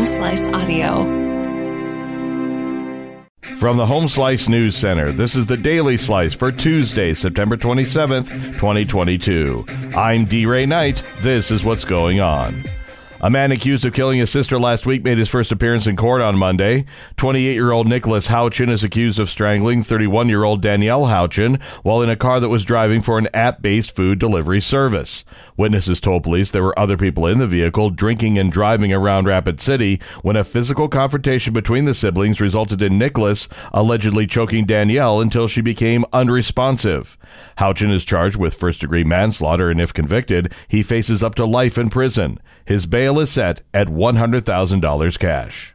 Home Slice Audio. From the Home Slice News Center, this is the Daily Slice for Tuesday, September 27th, 2022. I'm D. Ray Knight. This is what's going on. A man accused of killing his sister last week made his first appearance in court on Monday. 28 year old Nicholas Houchin is accused of strangling 31 year old Danielle Houchin while in a car that was driving for an app based food delivery service. Witnesses told police there were other people in the vehicle drinking and driving around Rapid City when a physical confrontation between the siblings resulted in Nicholas allegedly choking Danielle until she became unresponsive. Houchin is charged with first degree manslaughter, and if convicted, he faces up to life in prison. His bail is set at $100,000 cash.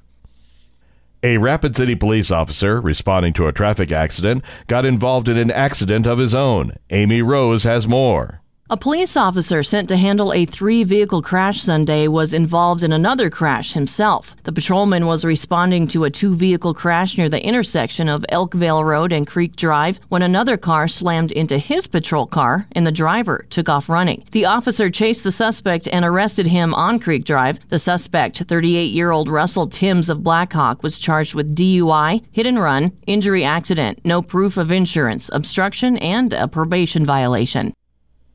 A Rapid City police officer responding to a traffic accident got involved in an accident of his own. Amy Rose has more. A police officer sent to handle a three vehicle crash Sunday was involved in another crash himself. The patrolman was responding to a two vehicle crash near the intersection of Elkvale Road and Creek Drive when another car slammed into his patrol car and the driver took off running. The officer chased the suspect and arrested him on Creek Drive. The suspect, 38 year old Russell Timms of Blackhawk, was charged with DUI, hit and run, injury accident, no proof of insurance, obstruction, and a probation violation.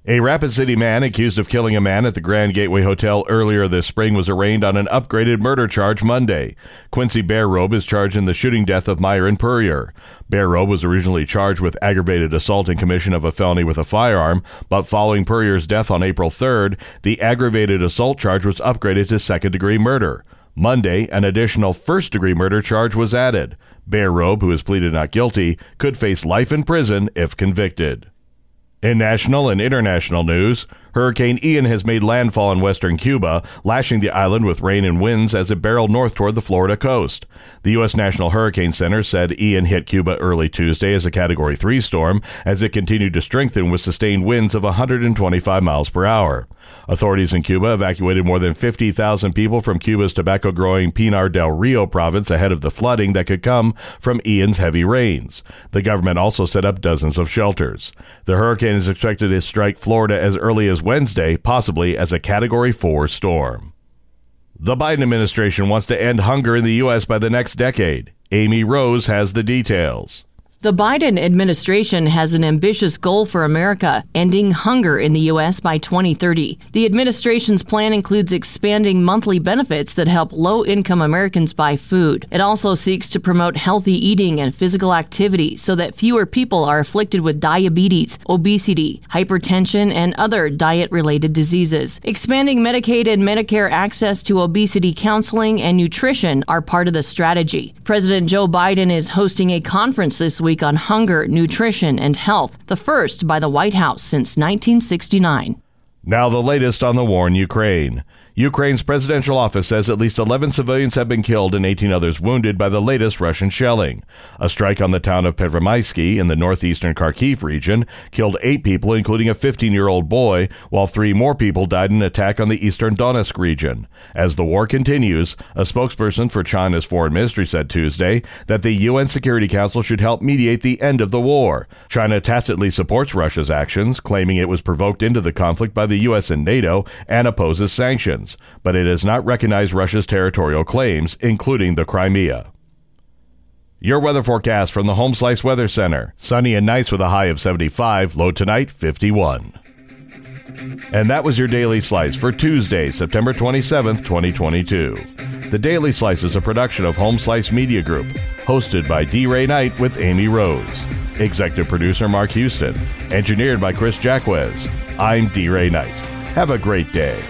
A Rapid City man accused of killing a man at the Grand Gateway Hotel earlier this spring was arraigned on an upgraded murder charge Monday. Quincy Bear Robe is charged in the shooting death of Myron Pourier. Bearrobe was originally charged with aggravated assault and commission of a felony with a firearm, but following Pourier's death on April 3rd, the aggravated assault charge was upgraded to second degree murder. Monday, an additional first degree murder charge was added. Bear Robe, who has pleaded not guilty, could face life in prison if convicted. In national and international news, Hurricane Ian has made landfall in western Cuba, lashing the island with rain and winds as it barreled north toward the Florida coast. The U.S. National Hurricane Center said Ian hit Cuba early Tuesday as a Category 3 storm as it continued to strengthen with sustained winds of 125 miles per hour. Authorities in Cuba evacuated more than 50,000 people from Cuba's tobacco growing Pinar del Rio province ahead of the flooding that could come from Ian's heavy rains. The government also set up dozens of shelters. The hurricane is expected to strike Florida as early as Wednesday, possibly as a Category 4 storm. The Biden administration wants to end hunger in the U.S. by the next decade. Amy Rose has the details. The Biden administration has an ambitious goal for America, ending hunger in the U.S. by 2030. The administration's plan includes expanding monthly benefits that help low income Americans buy food. It also seeks to promote healthy eating and physical activity so that fewer people are afflicted with diabetes, obesity, hypertension, and other diet related diseases. Expanding Medicaid and Medicare access to obesity counseling and nutrition are part of the strategy. President Joe Biden is hosting a conference this week Week on Hunger, Nutrition, and Health, the first by the White House since 1969. Now, the latest on the war in Ukraine. Ukraine's presidential office says at least 11 civilians have been killed and 18 others wounded by the latest Russian shelling. A strike on the town of Pervomaisky in the northeastern Kharkiv region killed eight people, including a 15 year old boy, while three more people died in an attack on the eastern Donetsk region. As the war continues, a spokesperson for China's foreign ministry said Tuesday that the UN Security Council should help mediate the end of the war. China tacitly supports Russia's actions, claiming it was provoked into the conflict by the US and NATO and opposes sanctions but it has not recognized Russia's territorial claims, including the Crimea. Your weather forecast from the Home Slice Weather Center. Sunny and nice with a high of 75, low tonight 51. And that was your Daily Slice for Tuesday, September 27th, 2022. The Daily Slice is a production of Home Slice Media Group, hosted by D. Ray Knight with Amy Rose. Executive producer Mark Houston. Engineered by Chris Jacquez. I'm D. Ray Knight. Have a great day.